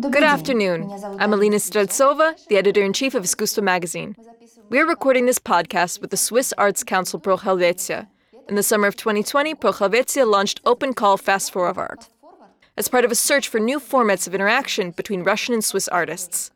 Good afternoon. I'm Alina Streltsova, the editor in chief of Iskusstvo magazine. We are recording this podcast with the Swiss Arts Council Pro Helvetia. In the summer of 2020, Pro Helvetia launched Open Call Fast Forward as part of a search for new formats of interaction between Russian and Swiss artists.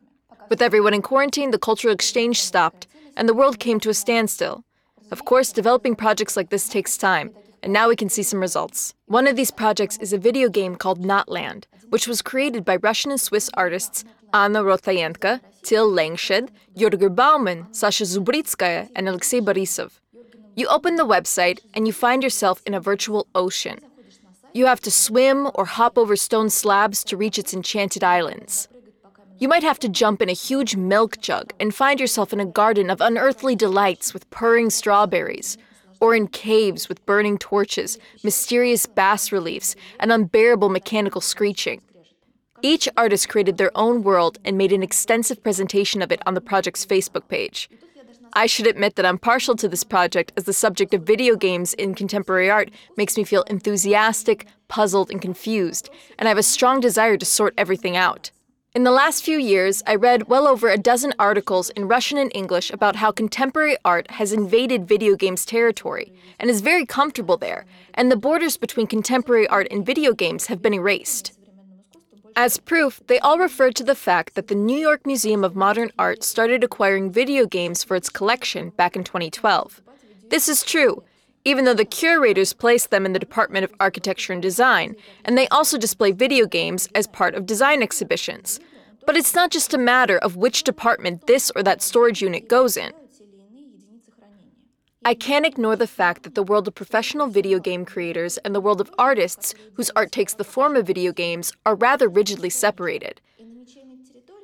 With everyone in quarantine, the cultural exchange stopped, and the world came to a standstill. Of course, developing projects like this takes time, and now we can see some results. One of these projects is a video game called Notland, which was created by Russian and Swiss artists Anna Rothayenka, Till Langshed, Yurger Bauman, Sasha Zubritskaya, and Alexei Borisov. You open the website and you find yourself in a virtual ocean. You have to swim or hop over stone slabs to reach its enchanted islands. You might have to jump in a huge milk jug and find yourself in a garden of unearthly delights with purring strawberries, or in caves with burning torches, mysterious bas reliefs, and unbearable mechanical screeching. Each artist created their own world and made an extensive presentation of it on the project's Facebook page. I should admit that I'm partial to this project as the subject of video games in contemporary art makes me feel enthusiastic, puzzled, and confused, and I have a strong desire to sort everything out. In the last few years, I read well over a dozen articles in Russian and English about how contemporary art has invaded video games territory and is very comfortable there, and the borders between contemporary art and video games have been erased. As proof, they all referred to the fact that the New York Museum of Modern Art started acquiring video games for its collection back in 2012. This is true, even though the curators place them in the Department of Architecture and Design, and they also display video games as part of design exhibitions. But it's not just a matter of which department this or that storage unit goes in. I can't ignore the fact that the world of professional video game creators and the world of artists whose art takes the form of video games are rather rigidly separated.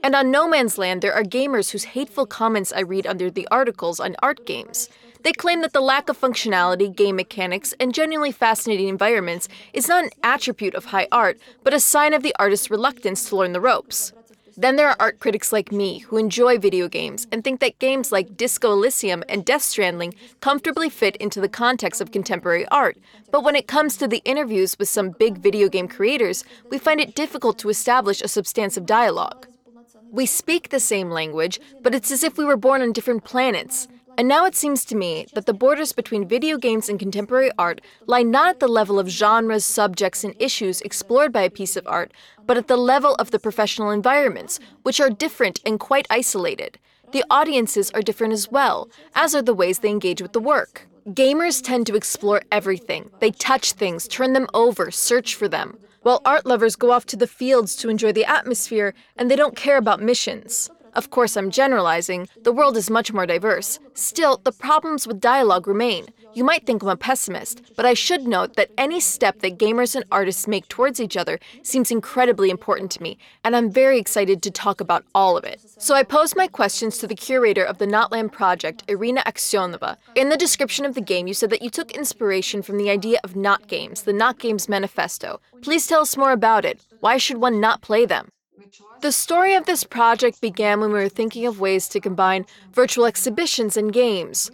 And on No Man's Land, there are gamers whose hateful comments I read under the articles on art games. They claim that the lack of functionality, game mechanics, and genuinely fascinating environments is not an attribute of high art, but a sign of the artist's reluctance to learn the ropes. Then there are art critics like me who enjoy video games and think that games like Disco Elysium and Death Stranding comfortably fit into the context of contemporary art. But when it comes to the interviews with some big video game creators, we find it difficult to establish a substantive dialogue. We speak the same language, but it's as if we were born on different planets. And now it seems to me that the borders between video games and contemporary art lie not at the level of genres, subjects, and issues explored by a piece of art, but at the level of the professional environments, which are different and quite isolated. The audiences are different as well, as are the ways they engage with the work. Gamers tend to explore everything. They touch things, turn them over, search for them. While art lovers go off to the fields to enjoy the atmosphere and they don't care about missions. Of course, I'm generalizing, the world is much more diverse. Still, the problems with dialogue remain. You might think I'm a pessimist, but I should note that any step that gamers and artists make towards each other seems incredibly important to me, and I'm very excited to talk about all of it. So I posed my questions to the curator of the Notland project, Irina Aksionova. In the description of the game, you said that you took inspiration from the idea of not games, the Not Games Manifesto. Please tell us more about it. Why should one not play them? The story of this project began when we were thinking of ways to combine virtual exhibitions and games.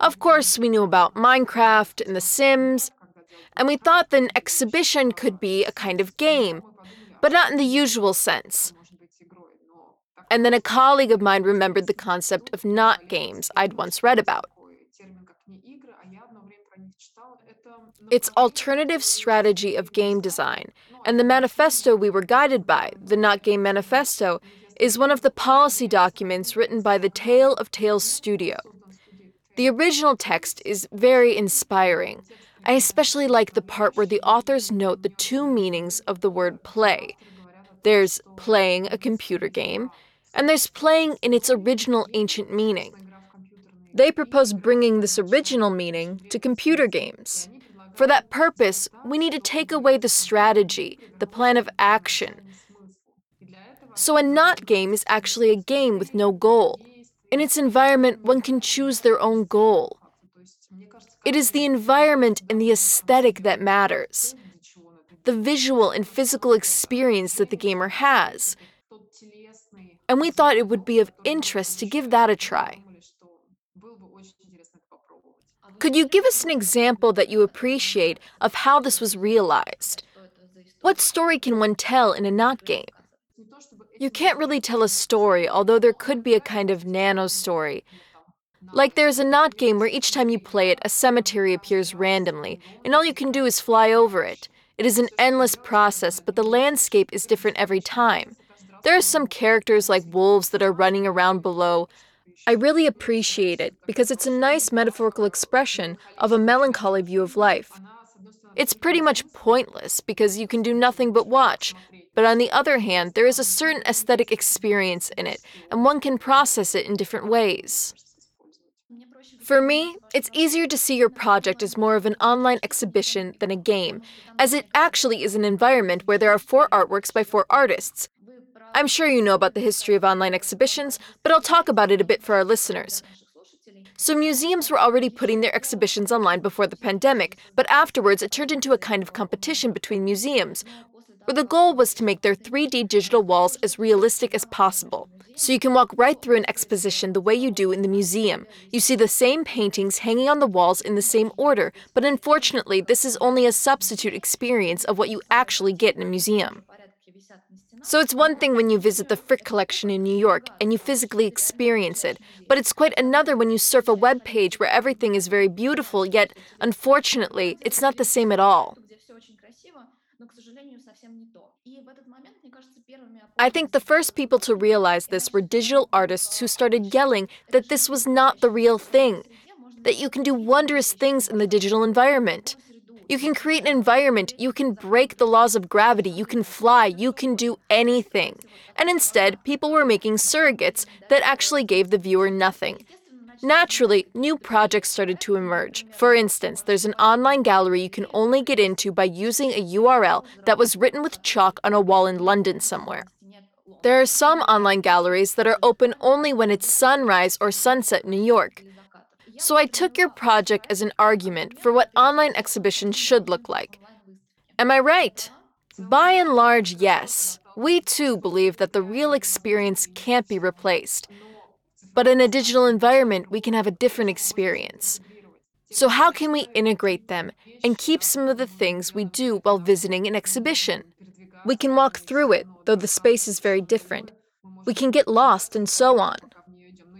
Of course, we knew about Minecraft and The Sims, and we thought that an exhibition could be a kind of game, but not in the usual sense. And then a colleague of mine remembered the concept of not games I'd once read about. It's alternative strategy of game design, and the manifesto we were guided by, the Not Game Manifesto, is one of the policy documents written by the Tale of Tales Studio. The original text is very inspiring. I especially like the part where the authors note the two meanings of the word play. There's playing a computer game, and there's playing in its original ancient meaning. They propose bringing this original meaning to computer games. For that purpose, we need to take away the strategy, the plan of action. So, a not game is actually a game with no goal. In its environment, one can choose their own goal. It is the environment and the aesthetic that matters, the visual and physical experience that the gamer has. And we thought it would be of interest to give that a try. Could you give us an example that you appreciate of how this was realized? What story can one tell in a not game? You can't really tell a story, although there could be a kind of nano story. Like there's a not game where each time you play it, a cemetery appears randomly, and all you can do is fly over it. It is an endless process, but the landscape is different every time. There are some characters like wolves that are running around below. I really appreciate it because it's a nice metaphorical expression of a melancholy view of life. It's pretty much pointless because you can do nothing but watch, but on the other hand, there is a certain aesthetic experience in it, and one can process it in different ways. For me, it's easier to see your project as more of an online exhibition than a game, as it actually is an environment where there are four artworks by four artists. I'm sure you know about the history of online exhibitions, but I'll talk about it a bit for our listeners. So, museums were already putting their exhibitions online before the pandemic, but afterwards it turned into a kind of competition between museums, where the goal was to make their 3D digital walls as realistic as possible. So you can walk right through an exposition the way you do in the museum. You see the same paintings hanging on the walls in the same order, but unfortunately, this is only a substitute experience of what you actually get in a museum. So it's one thing when you visit the Frick collection in New York and you physically experience it, but it's quite another when you surf a web page where everything is very beautiful, yet unfortunately, it's not the same at all. I think the first people to realize this were digital artists who started yelling that this was not the real thing, that you can do wondrous things in the digital environment. You can create an environment, you can break the laws of gravity, you can fly, you can do anything. And instead, people were making surrogates that actually gave the viewer nothing. Naturally, new projects started to emerge. For instance, there's an online gallery you can only get into by using a URL that was written with chalk on a wall in London somewhere. There are some online galleries that are open only when it's sunrise or sunset in New York. So I took your project as an argument for what online exhibitions should look like. Am I right? By and large, yes. We too believe that the real experience can't be replaced. But in a digital environment, we can have a different experience. So, how can we integrate them and keep some of the things we do while visiting an exhibition? We can walk through it, though the space is very different. We can get lost and so on.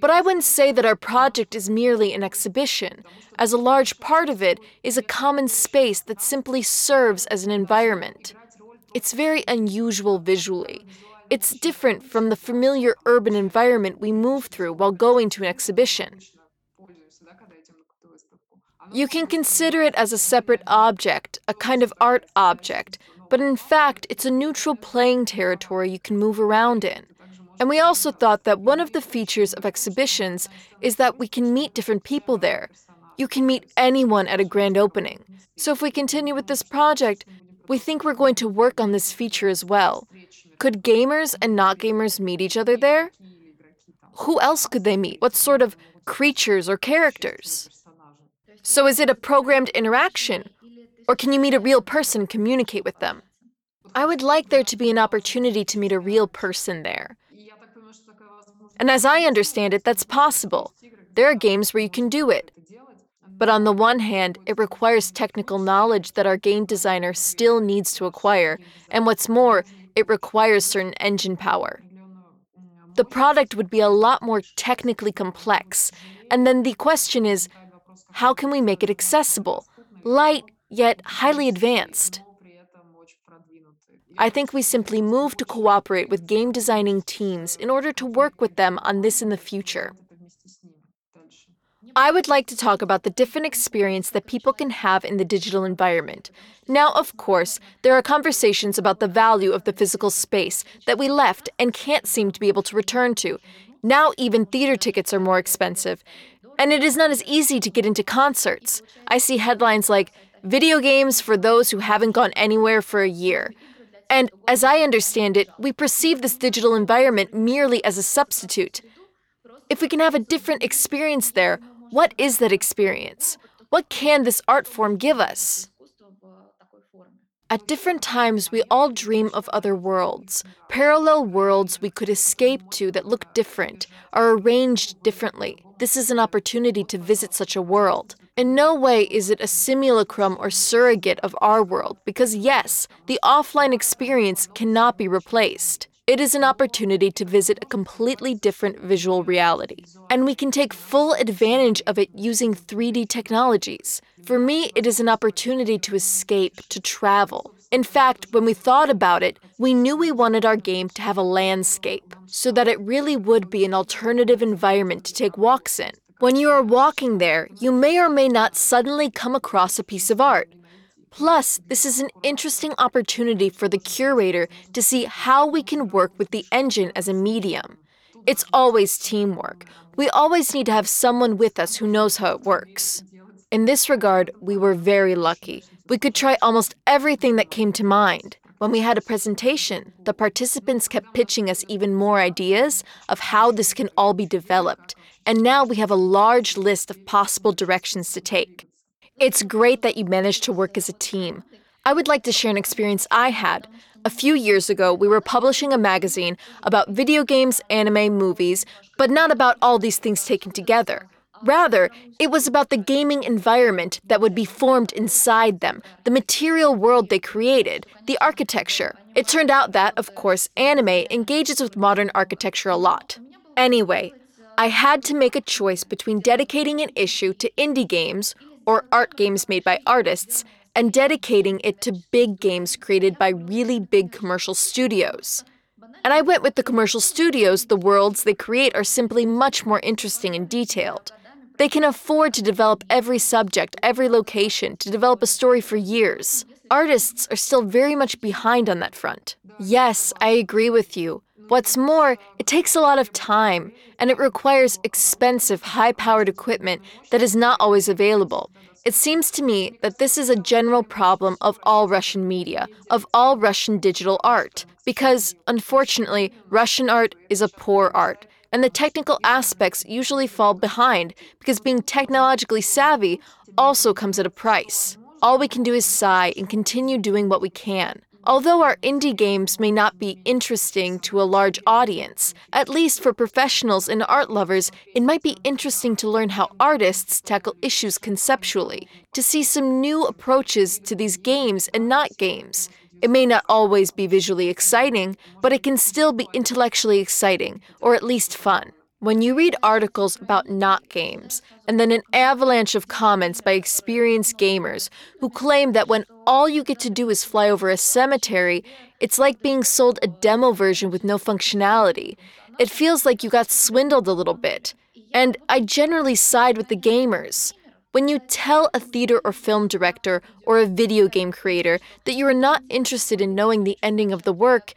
But I wouldn't say that our project is merely an exhibition, as a large part of it is a common space that simply serves as an environment. It's very unusual visually, it's different from the familiar urban environment we move through while going to an exhibition. You can consider it as a separate object, a kind of art object, but in fact, it's a neutral playing territory you can move around in. And we also thought that one of the features of exhibitions is that we can meet different people there. You can meet anyone at a grand opening. So if we continue with this project, we think we're going to work on this feature as well. Could gamers and not gamers meet each other there? Who else could they meet? What sort of creatures or characters? So is it a programmed interaction? Or can you meet a real person communicate with them? I would like there to be an opportunity to meet a real person there. And as I understand it, that's possible. There are games where you can do it. But on the one hand, it requires technical knowledge that our game designer still needs to acquire, and what's more, it requires certain engine power. The product would be a lot more technically complex, and then the question is how can we make it accessible, light, yet highly advanced? I think we simply move to cooperate with game designing teams in order to work with them on this in the future. I would like to talk about the different experience that people can have in the digital environment. Now, of course, there are conversations about the value of the physical space that we left and can't seem to be able to return to. Now, even theater tickets are more expensive, and it is not as easy to get into concerts. I see headlines like, Video games for those who haven't gone anywhere for a year. And as I understand it, we perceive this digital environment merely as a substitute. If we can have a different experience there, what is that experience? What can this art form give us? At different times, we all dream of other worlds, parallel worlds we could escape to that look different, are arranged differently. This is an opportunity to visit such a world. In no way is it a simulacrum or surrogate of our world, because yes, the offline experience cannot be replaced. It is an opportunity to visit a completely different visual reality, and we can take full advantage of it using 3D technologies. For me, it is an opportunity to escape, to travel. In fact, when we thought about it, we knew we wanted our game to have a landscape, so that it really would be an alternative environment to take walks in. When you are walking there, you may or may not suddenly come across a piece of art. Plus, this is an interesting opportunity for the curator to see how we can work with the engine as a medium. It's always teamwork. We always need to have someone with us who knows how it works. In this regard, we were very lucky. We could try almost everything that came to mind. When we had a presentation, the participants kept pitching us even more ideas of how this can all be developed, and now we have a large list of possible directions to take. It's great that you managed to work as a team. I would like to share an experience I had. A few years ago, we were publishing a magazine about video games, anime, movies, but not about all these things taken together. Rather, it was about the gaming environment that would be formed inside them, the material world they created, the architecture. It turned out that, of course, anime engages with modern architecture a lot. Anyway, I had to make a choice between dedicating an issue to indie games, or art games made by artists, and dedicating it to big games created by really big commercial studios. And I went with the commercial studios, the worlds they create are simply much more interesting and detailed. They can afford to develop every subject, every location, to develop a story for years. Artists are still very much behind on that front. Yes, I agree with you. What's more, it takes a lot of time, and it requires expensive, high powered equipment that is not always available. It seems to me that this is a general problem of all Russian media, of all Russian digital art, because, unfortunately, Russian art is a poor art and the technical aspects usually fall behind because being technologically savvy also comes at a price. All we can do is sigh and continue doing what we can. Although our indie games may not be interesting to a large audience, at least for professionals and art lovers, it might be interesting to learn how artists tackle issues conceptually, to see some new approaches to these games and not games, it may not always be visually exciting, but it can still be intellectually exciting, or at least fun. When you read articles about not games, and then an avalanche of comments by experienced gamers who claim that when all you get to do is fly over a cemetery, it's like being sold a demo version with no functionality. It feels like you got swindled a little bit. And I generally side with the gamers. When you tell a theater or film director or a video game creator that you are not interested in knowing the ending of the work,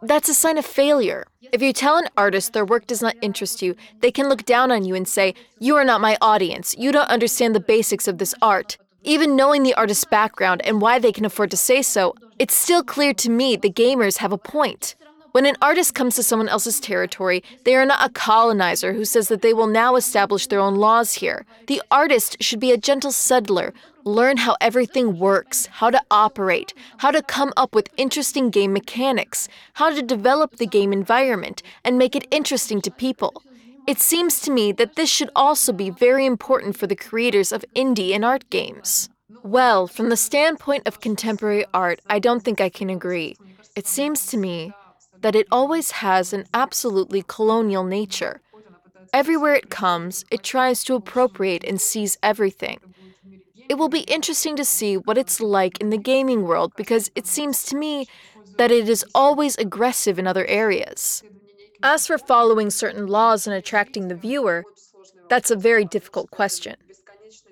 that's a sign of failure. If you tell an artist their work does not interest you, they can look down on you and say, You are not my audience. You don't understand the basics of this art. Even knowing the artist's background and why they can afford to say so, it's still clear to me the gamers have a point. When an artist comes to someone else's territory, they are not a colonizer who says that they will now establish their own laws here. The artist should be a gentle settler, learn how everything works, how to operate, how to come up with interesting game mechanics, how to develop the game environment, and make it interesting to people. It seems to me that this should also be very important for the creators of indie and art games. Well, from the standpoint of contemporary art, I don't think I can agree. It seems to me that it always has an absolutely colonial nature. Everywhere it comes, it tries to appropriate and seize everything. It will be interesting to see what it's like in the gaming world because it seems to me that it is always aggressive in other areas. As for following certain laws and attracting the viewer, that's a very difficult question.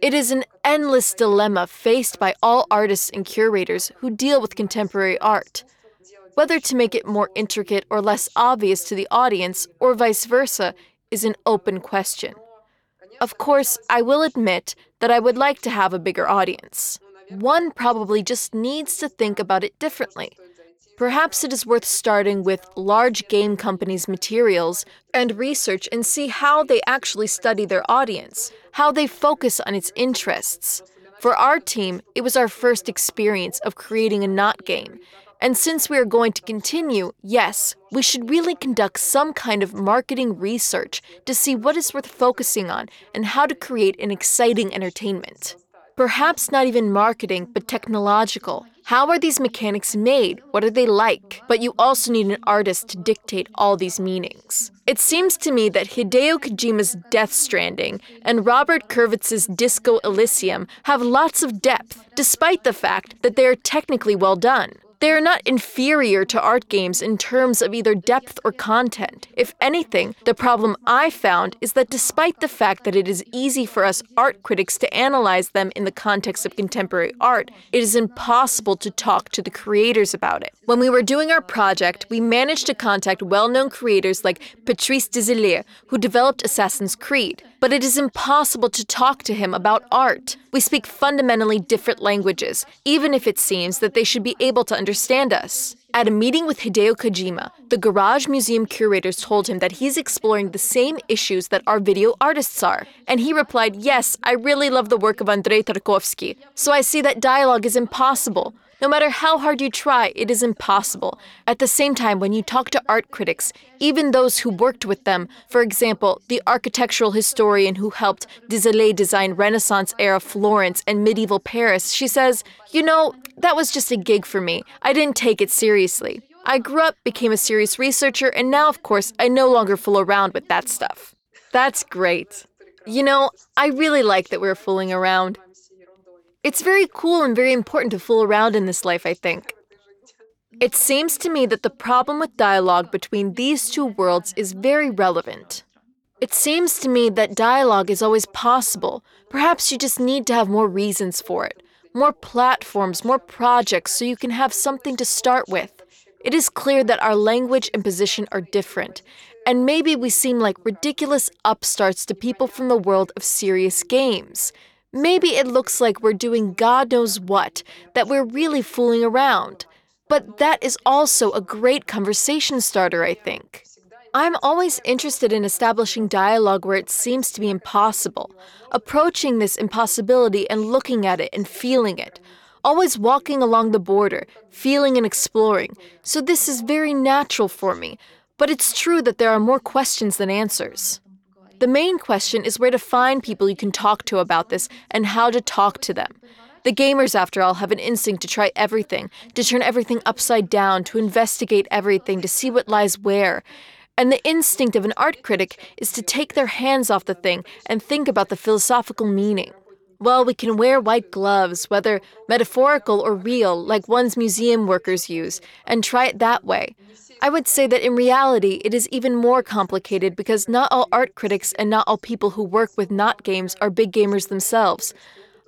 It is an endless dilemma faced by all artists and curators who deal with contemporary art. Whether to make it more intricate or less obvious to the audience, or vice versa, is an open question. Of course, I will admit that I would like to have a bigger audience. One probably just needs to think about it differently. Perhaps it is worth starting with large game companies' materials and research and see how they actually study their audience, how they focus on its interests. For our team, it was our first experience of creating a not game, And since we are going to continue, yes, we should really conduct some kind of marketing research to see what is worth focusing on and how to create an exciting entertainment. Perhaps not even marketing, but technological. How are these mechanics made? What are they like? But you also need an artist to dictate all these meanings. It seems to me that Hideo Kojima's Death Stranding and Robert Kurvitz's Disco Elysium have lots of depth, despite the fact that they are technically well done. They are not inferior to art games in terms of either depth or content. If anything, the problem I found is that despite the fact that it is easy for us art critics to analyze them in the context of contemporary art, it is impossible to talk to the creators about it. When we were doing our project, we managed to contact well known creators like Patrice Desilets, who developed Assassin's Creed, but it is impossible to talk to him about art. We speak fundamentally different languages, even if it seems that they should be able to understand us. At a meeting with Hideo Kojima, the Garage Museum curators told him that he's exploring the same issues that our video artists are. And he replied, Yes, I really love the work of Andrei Tarkovsky, so I see that dialogue is impossible. No matter how hard you try, it is impossible. At the same time, when you talk to art critics, even those who worked with them, for example, the architectural historian who helped Desilets design Renaissance era Florence and medieval Paris, she says, You know, that was just a gig for me. I didn't take it seriously. I grew up, became a serious researcher, and now, of course, I no longer fool around with that stuff. That's great. You know, I really like that we're fooling around. It's very cool and very important to fool around in this life, I think. It seems to me that the problem with dialogue between these two worlds is very relevant. It seems to me that dialogue is always possible. Perhaps you just need to have more reasons for it, more platforms, more projects, so you can have something to start with. It is clear that our language and position are different, and maybe we seem like ridiculous upstarts to people from the world of serious games. Maybe it looks like we're doing God knows what, that we're really fooling around. But that is also a great conversation starter, I think. I'm always interested in establishing dialogue where it seems to be impossible, approaching this impossibility and looking at it and feeling it, always walking along the border, feeling and exploring. So this is very natural for me, but it's true that there are more questions than answers. The main question is where to find people you can talk to about this and how to talk to them. The gamers, after all, have an instinct to try everything, to turn everything upside down, to investigate everything, to see what lies where. And the instinct of an art critic is to take their hands off the thing and think about the philosophical meaning. Well, we can wear white gloves, whether metaphorical or real, like one's museum workers use, and try it that way. I would say that in reality, it is even more complicated because not all art critics and not all people who work with not games are big gamers themselves.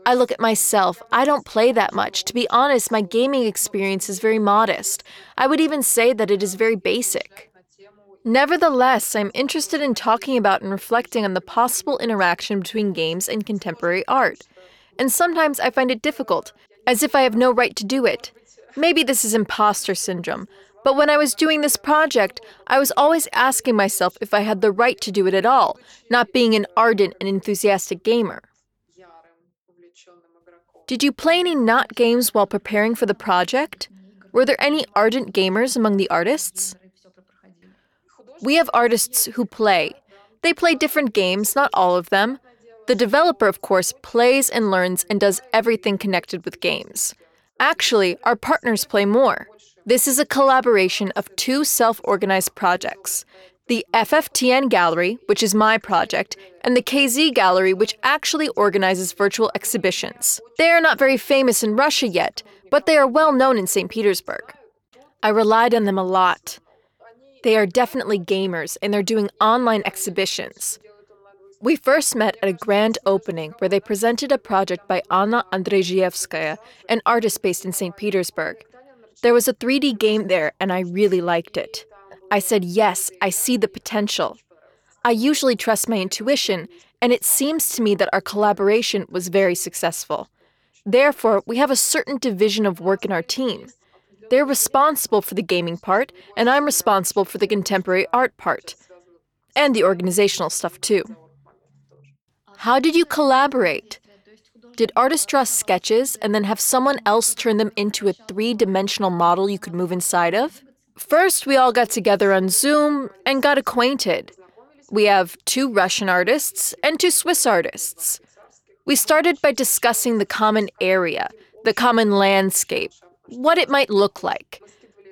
I look at myself, I don't play that much. To be honest, my gaming experience is very modest. I would even say that it is very basic. Nevertheless, I'm interested in talking about and reflecting on the possible interaction between games and contemporary art. And sometimes I find it difficult, as if I have no right to do it. Maybe this is imposter syndrome, but when I was doing this project, I was always asking myself if I had the right to do it at all, not being an ardent and enthusiastic gamer. Did you play any not games while preparing for the project? Were there any ardent gamers among the artists? We have artists who play. They play different games, not all of them. The developer, of course, plays and learns and does everything connected with games. Actually, our partners play more. This is a collaboration of two self organized projects the FFTN Gallery, which is my project, and the KZ Gallery, which actually organizes virtual exhibitions. They are not very famous in Russia yet, but they are well known in St. Petersburg. I relied on them a lot. They are definitely gamers, and they're doing online exhibitions. We first met at a grand opening where they presented a project by Anna Andrzejewskaya, an artist based in St. Petersburg. There was a 3D game there, and I really liked it. I said, Yes, I see the potential. I usually trust my intuition, and it seems to me that our collaboration was very successful. Therefore, we have a certain division of work in our team. They're responsible for the gaming part, and I'm responsible for the contemporary art part. And the organizational stuff, too. How did you collaborate? Did artists draw sketches and then have someone else turn them into a three dimensional model you could move inside of? First, we all got together on Zoom and got acquainted. We have two Russian artists and two Swiss artists. We started by discussing the common area, the common landscape, what it might look like.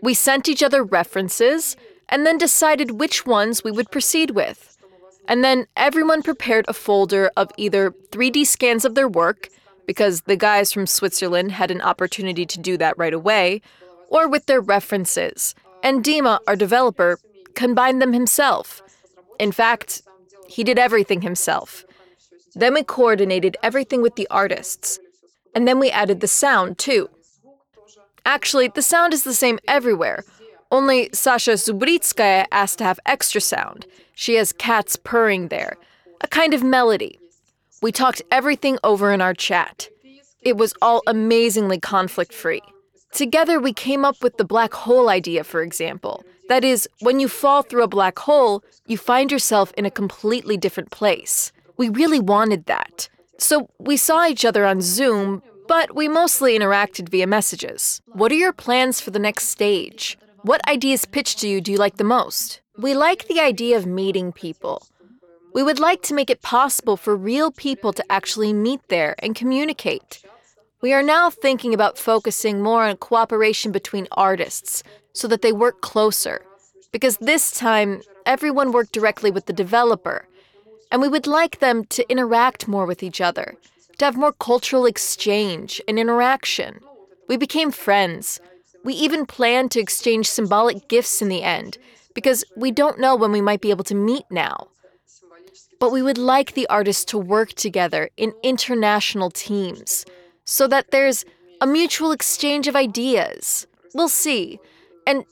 We sent each other references and then decided which ones we would proceed with. And then everyone prepared a folder of either 3D scans of their work, because the guys from Switzerland had an opportunity to do that right away, or with their references. And Dima, our developer, combined them himself. In fact, he did everything himself. Then we coordinated everything with the artists. And then we added the sound, too. Actually, the sound is the same everywhere, only Sasha Zubritskaya asked to have extra sound. She has cats purring there, a kind of melody. We talked everything over in our chat. It was all amazingly conflict free. Together, we came up with the black hole idea, for example. That is, when you fall through a black hole, you find yourself in a completely different place. We really wanted that. So we saw each other on Zoom, but we mostly interacted via messages. What are your plans for the next stage? What ideas pitched to you do you like the most? We like the idea of meeting people. We would like to make it possible for real people to actually meet there and communicate. We are now thinking about focusing more on cooperation between artists so that they work closer. Because this time, everyone worked directly with the developer. And we would like them to interact more with each other, to have more cultural exchange and interaction. We became friends. We even plan to exchange symbolic gifts in the end, because we don't know when we might be able to meet now. But we would like the artists to work together in international teams so that there's a mutual exchange of ideas. We'll see. And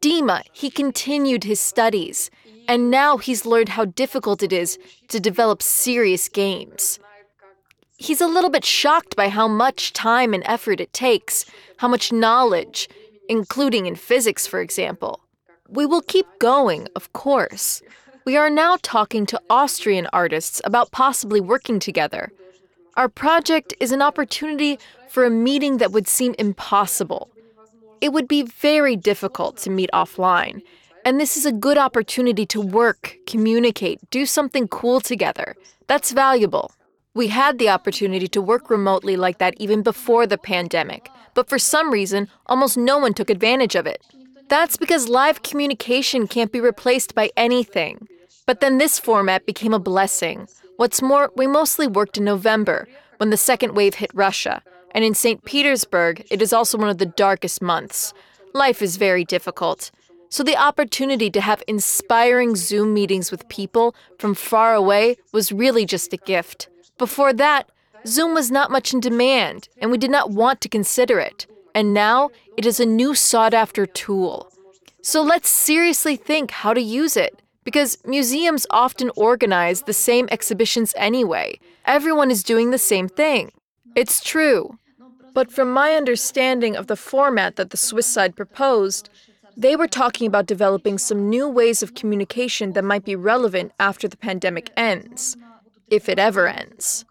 Dima, he continued his studies, and now he's learned how difficult it is to develop serious games. He's a little bit shocked by how much time and effort it takes, how much knowledge, including in physics, for example. We will keep going, of course. We are now talking to Austrian artists about possibly working together. Our project is an opportunity for a meeting that would seem impossible. It would be very difficult to meet offline, and this is a good opportunity to work, communicate, do something cool together. That's valuable. We had the opportunity to work remotely like that even before the pandemic, but for some reason, almost no one took advantage of it. That's because live communication can't be replaced by anything. But then this format became a blessing. What's more, we mostly worked in November, when the second wave hit Russia, and in St. Petersburg, it is also one of the darkest months. Life is very difficult. So the opportunity to have inspiring Zoom meetings with people from far away was really just a gift. Before that, Zoom was not much in demand, and we did not want to consider it. And now it is a new sought after tool. So let's seriously think how to use it, because museums often organize the same exhibitions anyway. Everyone is doing the same thing. It's true. But from my understanding of the format that the Swiss side proposed, they were talking about developing some new ways of communication that might be relevant after the pandemic ends if it ever ends.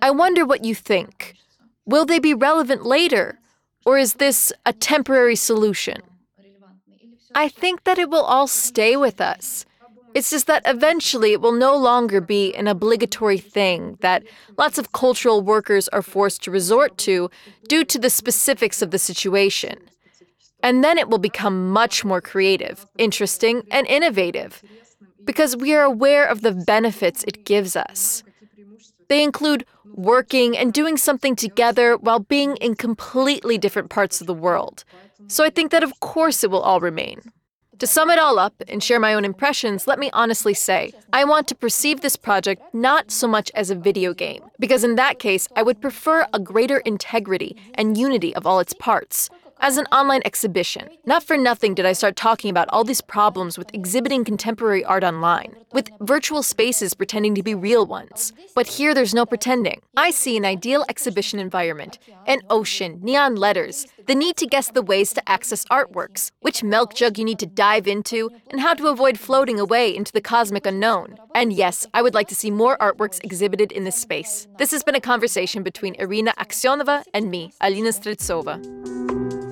I wonder what you think. Will they be relevant later, or is this a temporary solution? I think that it will all stay with us. It's just that eventually it will no longer be an obligatory thing that lots of cultural workers are forced to resort to due to the specifics of the situation. And then it will become much more creative, interesting, and innovative because we are aware of the benefits it gives us. They include working and doing something together while being in completely different parts of the world. So I think that of course it will all remain. To sum it all up and share my own impressions, let me honestly say, I want to perceive this project not so much as a video game, because in that case, I would prefer a greater integrity and unity of all its parts, as an online exhibition. Not for nothing did I start talking about all these problems with exhibiting contemporary art online, with virtual spaces pretending to be real ones. But here there's no pretending. I see an ideal exhibition environment an ocean, neon letters, the need to guess the ways to access artworks, which milk jug you need to dive into, and how to avoid floating away into the cosmic unknown. And yes, I would like to see more artworks exhibited in this space. This has been a conversation between Irina Aksionova and me, Alina Streltsova.